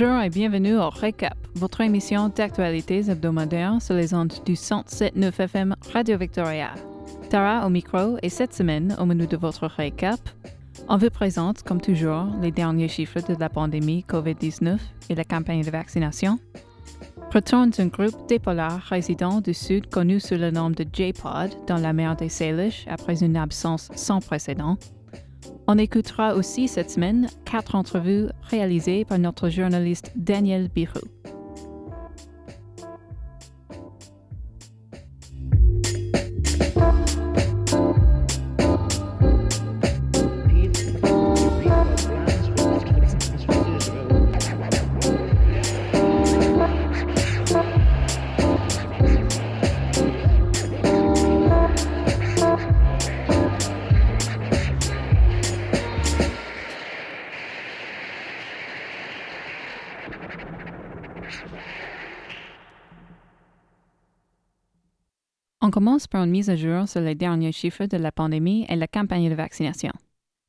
Bonjour et bienvenue au Recap, votre émission d'actualités hebdomadaires sur les ondes du 107.9 FM Radio Victoria. Tara au micro et cette semaine, au menu de votre Recap, on vous présente, comme toujours, les derniers chiffres de la pandémie COVID-19 et la campagne de vaccination. Retourne un groupe d'épaulards résidents du Sud connu sous le nom de J-Pod dans la mer des Salish après une absence sans précédent. On écoutera aussi cette semaine quatre entrevues réalisées par notre journaliste Daniel Birou. Commence par une mise à jour sur les derniers chiffres de la pandémie et la campagne de vaccination?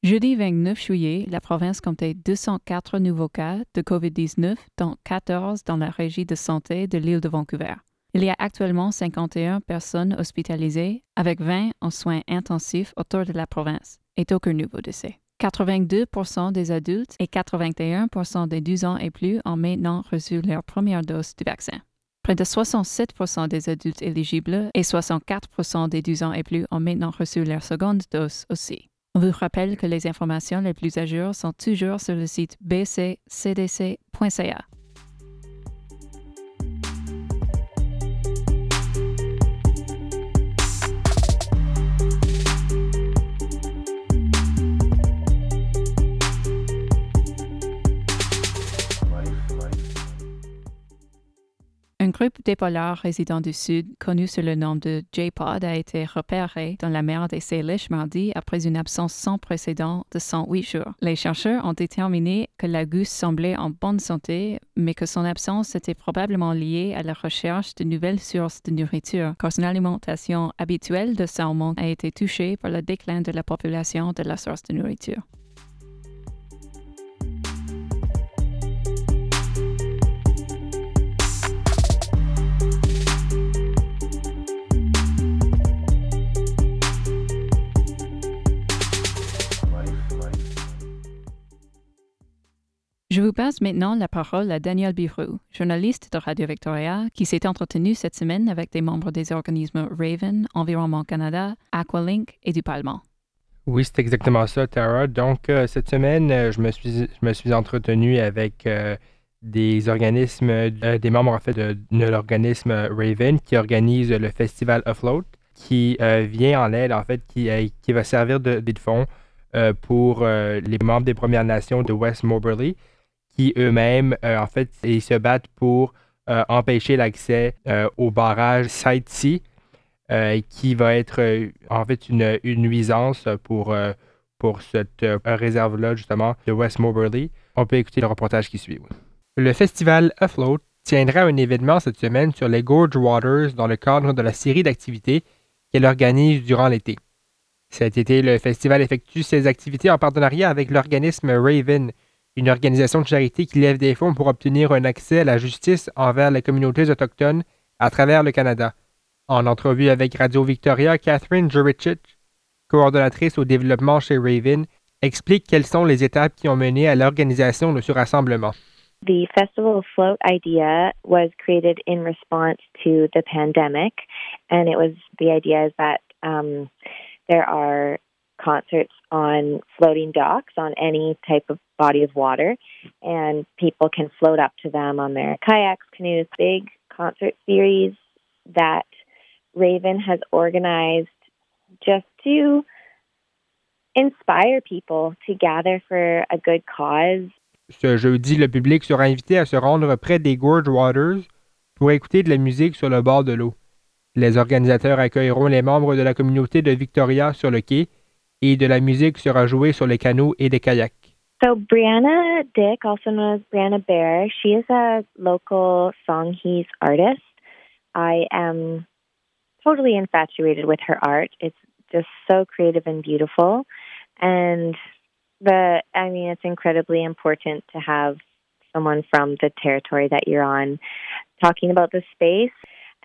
Jeudi 29 juillet, la province comptait 204 nouveaux cas de COVID-19, dont 14 dans la régie de santé de l'île de Vancouver. Il y a actuellement 51 personnes hospitalisées, avec 20 en soins intensifs autour de la province, et aucun nouveau décès. 82% des adultes et 81% des 12 ans et plus ont maintenant reçu leur première dose du vaccin. Près de 67% des adultes éligibles et 64% des 12 ans et plus ont maintenant reçu leur seconde dose aussi. On vous rappelle que les informations les plus à jour sont toujours sur le site bccdc.ca. Groupe d'épaulards résidents du Sud, connu sous le nom de J-Pod, a été repéré dans la mer des Salish mardi après une absence sans précédent de 108 jours. Les chercheurs ont déterminé que la gousse semblait en bonne santé, mais que son absence était probablement liée à la recherche de nouvelles sources de nourriture, car son alimentation habituelle de salmon a été touchée par le déclin de la population de la source de nourriture. Passe maintenant la parole à Daniel Birou, journaliste de Radio Victoria, qui s'est entretenu cette semaine avec des membres des organismes Raven, Environnement Canada, Aqualink et du Parlement. Oui, c'est exactement ça, Tara. Donc, euh, cette semaine, euh, je, me suis, je me suis entretenu avec euh, des organismes, des membres en fait de, de l'organisme Raven qui organise le festival Afloat, qui vient en aide, en fait, qui, qui va servir de, de fonds pour les membres des Premières Nations de West Moberly qui eux-mêmes, euh, en fait, se battent pour euh, empêcher l'accès euh, au barrage C, qui va être en fait une, nuisance pour, pour cette réserve-là, justement, de West Moberly. On peut écouter le reportage qui suit. Le festival Afloat tiendra un événement cette semaine sur les Gorge Waters dans le cadre de la série d'activités qu'elle organise durant l'été. Cet été, le festival effectue ses activités en partenariat avec l'organisme Raven, une organisation de charité qui lève des fonds pour obtenir un accès à la justice envers les communautés autochtones à travers le Canada. En entrevue avec Radio Victoria, Catherine Juricic, coordonnatrice au développement chez Raven, explique quelles sont les étapes qui ont mené à l'organisation de ce rassemblement. The Festival Float idea was created in response to the pandemic, and it was the idea that um, there are concerts on floating docks on any type of body of water, and people can float up to them on their kayaks, canoes, big concert series that Raven has organized just to inspire people to gather for a good cause. Ce jeudi, le public sera invité à se rendre près des Gorge Waters pour écouter de la musique sur le bord de l'eau. Les organisateurs accueilleront les membres de la communauté de Victoria sur le quai et de la musique sera jouée sur les canots et les kayaks. So Brianna Dick, also known as Brianna Bear, she is a local songhees artist. I am totally infatuated with her art. It's just so creative and beautiful. And the I mean it's incredibly important to have someone from the territory that you're on talking about the space.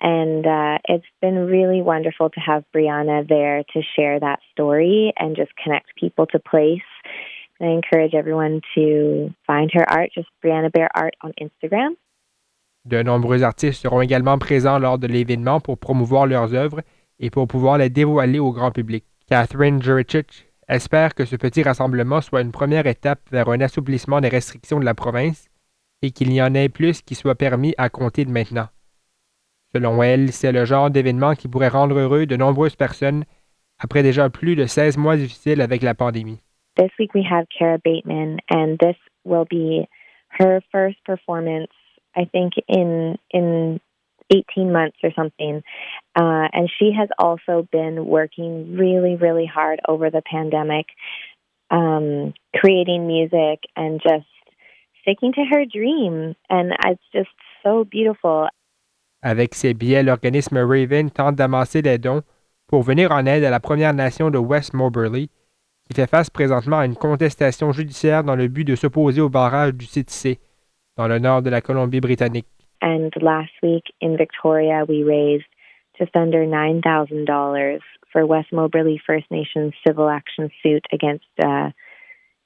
And uh, it's been really wonderful to have Brianna there to share that story and just connect people to place. I encourage everyone to find her art, just Brianna Bear Art on Instagram. De nombreux artistes seront également présents lors de l'événement pour promouvoir leurs œuvres et pour pouvoir les dévoiler au grand public. Catherine Juricic espère que ce petit rassemblement soit une première étape vers un assouplissement des restrictions de la province et qu'il y en ait plus qui soient permis à compter de maintenant. Selon elle, c'est le genre d'événement qui pourrait rendre heureux de nombreuses personnes après déjà plus de 16 mois difficiles avec la pandémie. This week we have Kara Bateman and this will be her first performance I think in in 18 months or something. Uh, and she has also been working really, really hard over the pandemic, um, creating music and just sticking to her dream. And it's just so beautiful. Avec ses billets, l'organisme Raven tente d'amasser des dons pour venir en aide à la Première Nation de West Moberly, qui fait face présentement à une contestation judiciaire dans le but de s'opposer au barrage du CTC, dans le nord de la Colombie-Britannique. And last week in Victoria, we raised just under $9,000 for West Moberly First Nations civil action suit against uh,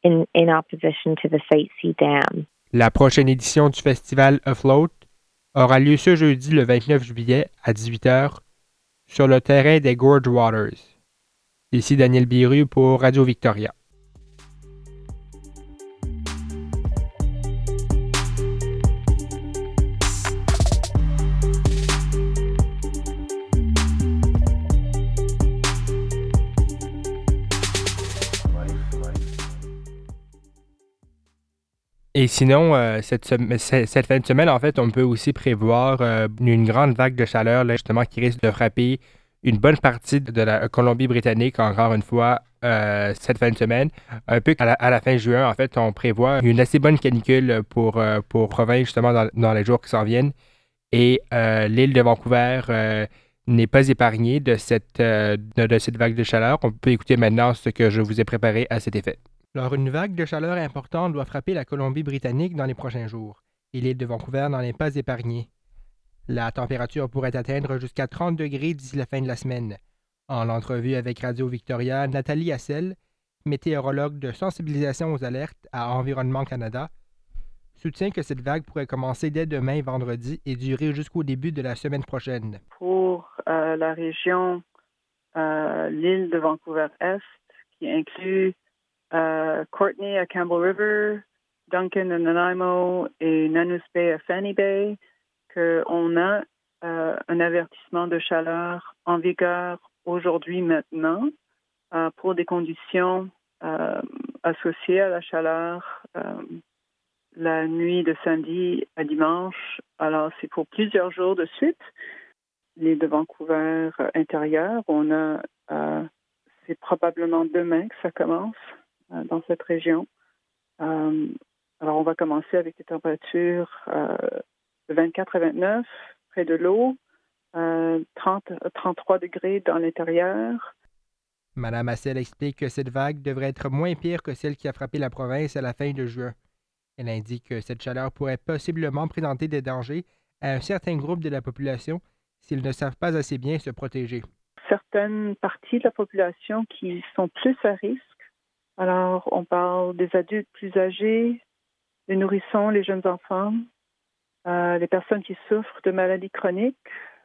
in, in opposition to the Site C Dam. La prochaine édition du festival Afloat aura lieu ce jeudi le 29 juillet à 18h sur le terrain des Gorge Waters. Ici Daniel Biru pour Radio Victoria. Et sinon, euh, cette, fin de semaine, en fait, on peut aussi prévoir euh, une grande vague de chaleur, justement, qui risque de frapper une bonne partie de la Colombie-Britannique, encore une fois, euh, cette fin de semaine. Un peu à la, fin juin, en fait, on prévoit une assez bonne canicule pour, pour justement, dans, les jours qui s'en viennent. Et l'île de Vancouver n'est pas épargnée de cette, de cette vague de chaleur. On peut écouter maintenant ce que je vous ai préparé à cet effet. Alors, une vague de chaleur importante doit frapper la Colombie-Britannique dans les prochains jours, et l'île de Vancouver n'en est pas épargnée. La température pourrait atteindre jusqu'à 30 degrés d'ici la fin de la semaine. En entrevue avec Radio Victoria, Nathalie Hassel, météorologue de sensibilisation aux alertes à Environnement Canada, soutient que cette vague pourrait commencer dès demain vendredi et durer jusqu'au début de la semaine prochaine. Pour euh, la région, euh, l'île de Vancouver-Est, qui inclut uh, Courtney à Campbell River, Duncan à Nanaimo et Nanus Bay à Fanny Bay, qu'on a euh, un avertissement de chaleur en vigueur aujourd'hui maintenant euh, pour des conditions euh, associées à la chaleur la nuit de samedi à dimanche. Alors, c'est pour plusieurs jours de suite. Les de Vancouver intérieur, on a, c'est probablement demain que ça commence. Euh, dans cette région. Euh, alors, on va commencer avec des températures euh, de 24 à 29 près de l'eau, 30 33 degrés dans l'intérieur. Madame Assel explique que cette vague devrait être moins pire que celle qui a frappé la province à la fin de juin. Elle indique que cette chaleur pourrait possiblement présenter des dangers à un certain groupe de la population s'ils ne savent pas assez bien se protéger. Certaines parties de la population qui sont plus à risque alors, on parle des adultes plus âgés, les nourrissons, les jeunes enfants, euh, les personnes qui souffrent de maladies chroniques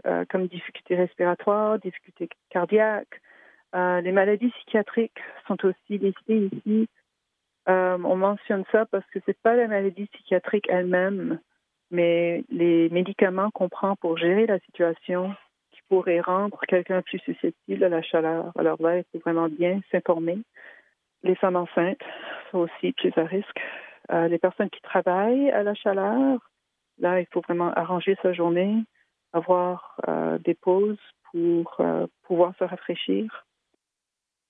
euh, comme difficultés respiratoires, difficultés cardiaques. Euh, les maladies psychiatriques sont aussi listées ici. on mentionne ça parce que c'est pas la maladie psychiatrique elle-même, mais les médicaments qu'on prend pour gérer la situation qui pourraient rendre quelqu'un plus susceptible à la chaleur. Alors là, il faut vraiment bien s'informer. Les femmes enceintes sont aussi plus à risque. Euh, les personnes qui travaillent à la chaleur, là, il faut vraiment arranger sa journée, avoir euh, des pauses pour euh, pouvoir se rafraîchir.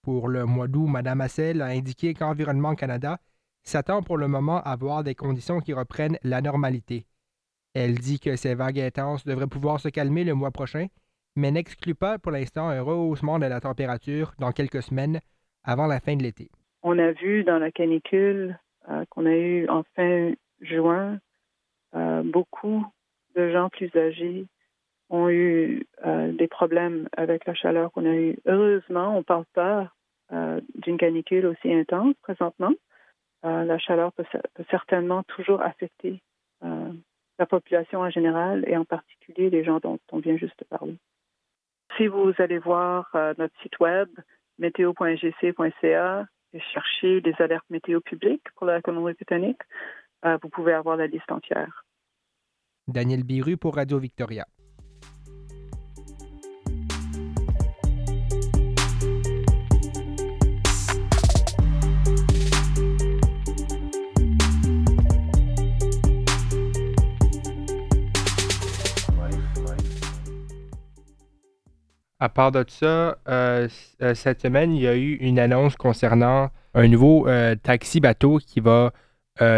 Pour le mois d'août, Mme Hassel a indiqué qu'Environnement Canada s'attend pour le moment à voir des conditions qui reprennent la normalité. Elle dit que ces vagues intenses devraient pouvoir se calmer le mois prochain, mais n'exclut pas pour l'instant un rehaussement de la température dans quelques semaines avant la fin de l'été on a vu dans la canicule euh, qu'on a eue en fin juin beaucoup de gens plus âgés ont eu des problèmes avec la chaleur qu'on a eu. Heureusement, on ne parle pas d'une canicule aussi intense présentement. la chaleur peut, certainement toujours affecter la population en général et en particulier les gens dont on vient juste de parler. Si vous allez voir euh, notre site web météo.gc.ca et chercher des alertes météo publiques pour la Colombie-Britannique, euh, vous pouvez avoir la liste entière. Daniel Biru pour Radio Victoria. À part de ça, euh, euh, cette semaine, il y a eu une annonce concernant un nouveau euh, taxi-bateau qui va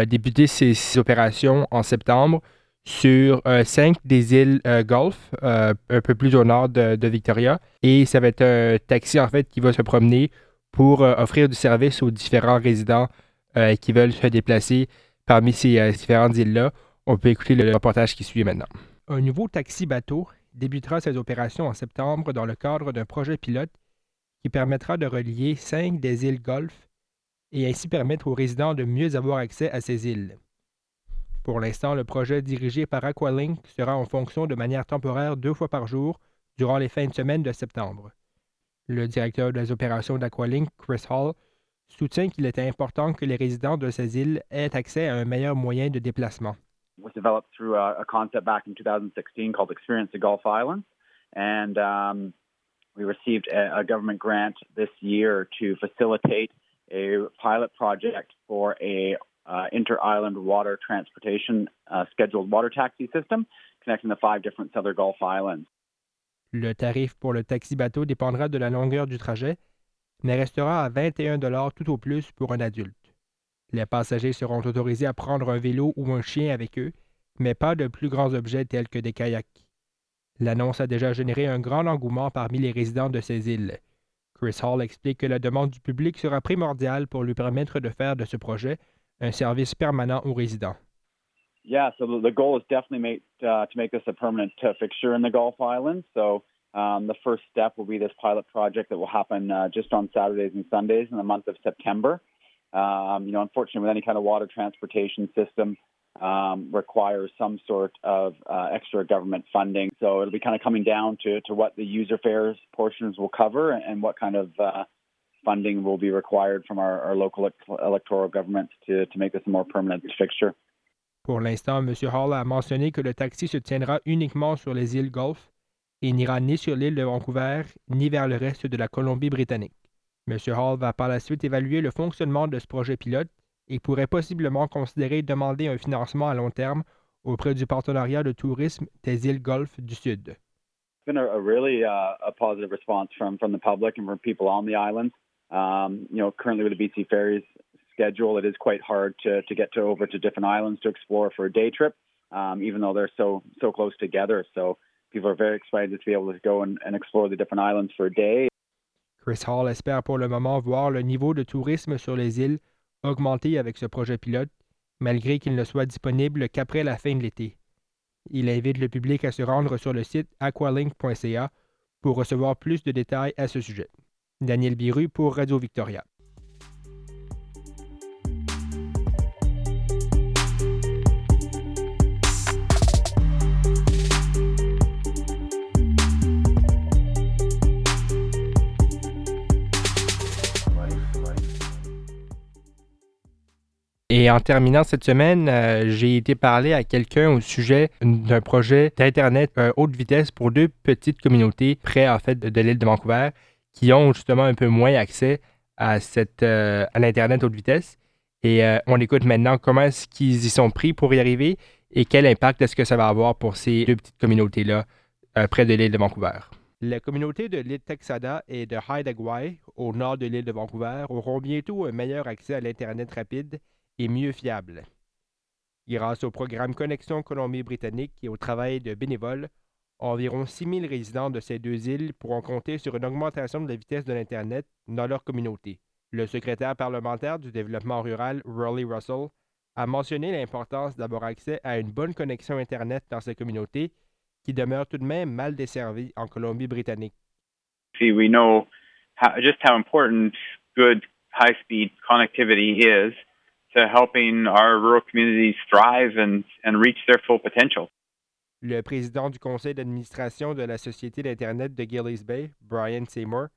débuter ses, opérations en septembre sur cinq des îles Golfe, un peu plus au nord de, Victoria. Et ça va être un taxi, en fait, qui va se promener pour offrir du service aux différents résidents qui veulent se déplacer parmi ces différentes îles-là. On peut écouter le reportage qui suit maintenant. Un nouveau taxi-bateau débutera ses opérations en septembre dans le cadre d'un projet pilote qui permettra de relier cinq des îles Golfe et ainsi permettre aux résidents de mieux avoir accès à ces îles. Pour l'instant, le projet dirigé par Aqualink sera en fonction de manière temporaire deux fois par jour durant les fins de semaine de septembre. Le directeur des opérations d'Aqualink, Chris Hall, soutient qu'il était important que les résidents de ces îles aient accès à un meilleur moyen de déplacement. Developed through a, a, concept back in 2016 called Experience the Gulf Islands. And um, we received a, a, government grant this year to facilitate a pilot project for a uh, inter-island water transportation uh, scheduled water taxi system connecting the five different southern Gulf Islands. Le tarif pour le taxi bateau dépendra de la longueur du trajet, mais restera à 21 tout au plus pour un adulte. Les passagers seront autorisés à prendre un vélo ou un chien avec eux, mais pas de plus grands objets tels que des kayaks. L'annonce a déjà généré un grand engouement parmi les résidents de ces îles. Chris Hall explique que la demande du public sera primordiale pour lui permettre de faire de ce projet un service permanent aux résidents. Yeah, so the goal is definitely make, uh, to make this a permanent uh, fixture in the Gulf Islands. So um, the first step will be this pilot project that will happen uh, just on Saturdays and Sundays in the month of September. um, you know, unfortunately, with any kind of water transportation system, um, requires some sort of uh, extra government funding. So it'll be kind of coming down to, to what the user fares portions will cover and what kind of uh, funding will be required from our, our local electoral governments to, to make this a more permanent fixture. Pour l'instant, M. Hall a mentionné que le taxi se tiendra uniquement sur les îles Golfe et n'ira ni sur l'île de Vancouver ni vers le reste de la Colombie-Britannique. M. Hall va par la suite évaluer le fonctionnement de ce projet pilote et pourrait possiblement considérer demander un financement à long terme auprès du partenariat de tourisme des îles Golfe du Sud. Been a, a really uh, a positive response from from the public and from people on the island. Um, you know, currently with the BC Ferries schedule, it is quite hard to to get to over to different islands to explore for a day trip, um, even though they're so so close together. So people are very excited to be able to go and, and explore the different islands for a day. Chris Hall espère pour le moment voir le niveau de tourisme sur les îles augmenter avec ce projet pilote, malgré qu'il ne soit disponible qu'après la fin de l'été. Il invite le public à se rendre sur le site aqualink.ca pour recevoir plus de détails à ce sujet. Daniel Biru pour Radio Victoria. Et en terminant cette semaine, euh, j'ai été parler à quelqu'un au sujet d'un projet d'Internet euh, haute vitesse pour deux petites communautés près en fait de, l'île de Vancouver qui ont justement un peu moins accès à, euh, à l'Internet haute vitesse. Et on écoute maintenant comment est-ce qu'ils y sont pris pour y arriver et quel impact est-ce que ça va avoir pour ces deux petites communautés-là près de l'île de Vancouver. La communauté de l'île Texada et de Haida au nord de l'île de Vancouver, auront bientôt un meilleur accès à l'Internet rapide et mieux fiable. Grâce au programme Connexion Colombie-Britannique et au travail de bénévoles, environ 6 000 résidents de ces deux îles pourront compter sur une augmentation de la vitesse de l'Internet dans leur communauté. Le secrétaire parlementaire du développement rural, Rolly Russell, a mentionné l'importance d'avoir accès à une bonne connexion Internet dans ces communautés qui demeurent tout de même mal desservies en Colombie-Britannique. We know how, just how important good high-speed connectivity is Le président du conseil d'administration de la Société d'Internet de Gillies Bay, Brian Seymour,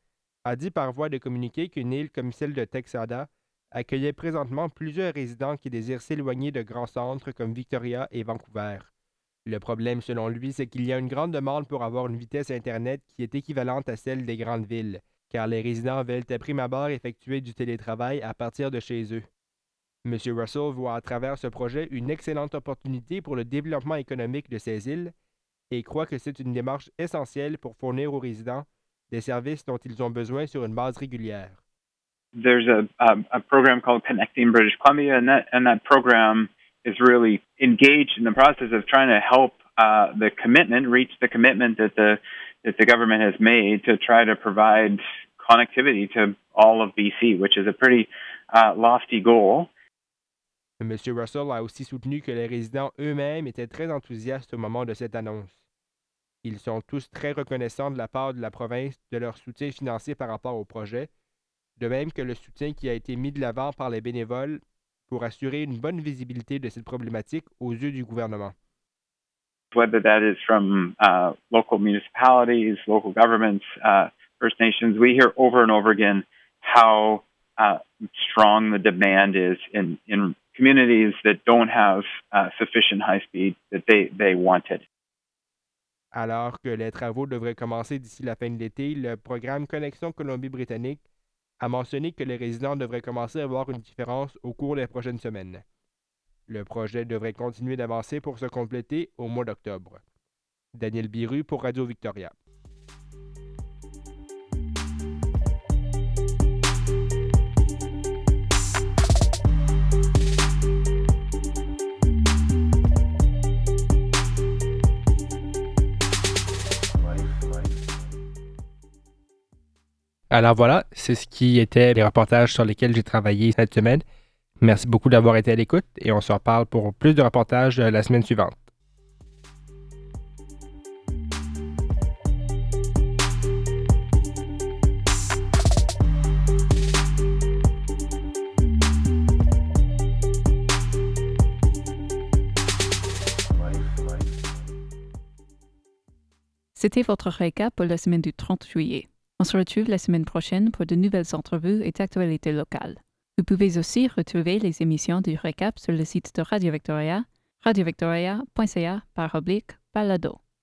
a dit par voie de communiqué qu'une île comme celle de Texada accueillait présentement plusieurs résidents qui désirent s'éloigner de grands centres comme Victoria et Vancouver. Le problème, selon lui, c'est qu'il y a une grande demande pour avoir une vitesse Internet qui est équivalente à celle des grandes villes, car les résidents veulent à prime abord effectuer du télétravail à partir de chez eux. M. Russell voit à travers ce projet une excellente opportunité pour le développement économique de ces îles et croit que c'est une démarche essentielle pour fournir aux résidents des services dont ils ont besoin sur une base régulière. There's a, a, a program called Connecting British Columbia, and that, and that program is really engaged in the process of trying to help uh, the commitment, reach the commitment that the, that the government has made to try to provide connectivity to all of BC, which is a pretty uh, lofty goal. M. Russell a aussi soutenu que les résidents eux-mêmes étaient très enthousiastes au moment de cette annonce. Ils sont tous très reconnaissants de la part de la province de leur soutien financier par rapport au projet, de même que le soutien qui a été mis de l'avant par les bénévoles pour assurer une bonne visibilité de cette problématique aux yeux du gouvernement. Whether that is from uh, local municipalities, local governments, uh, First Nations, we hear over and over again how uh, strong the demand is in, in communities that don't have uh, sufficient high speed that they, they wanted. Alors que les travaux devraient commencer d'ici la fin de l'été, le programme Connexion Colombie-Britannique a mentionné que les résidents devraient commencer à voir une différence au cours des prochaines semaines. Le projet devrait continuer d'avancer pour se compléter au mois d'octobre. Daniel Biru pour Radio Victoria. Alors voilà, c'est ce qui était les reportages sur lesquels j'ai travaillé cette semaine. Merci beaucoup d'avoir été à l'écoute et on se reparle pour plus de reportages la semaine suivante. C'était votre récap pour la semaine du 30 juillet. On se retrouve la semaine prochaine pour de nouvelles entrevues et actualités locales. Vous pouvez aussi retrouver les émissions du récap sur le site de Radio Victoria, radiovictoria.ca par oblique.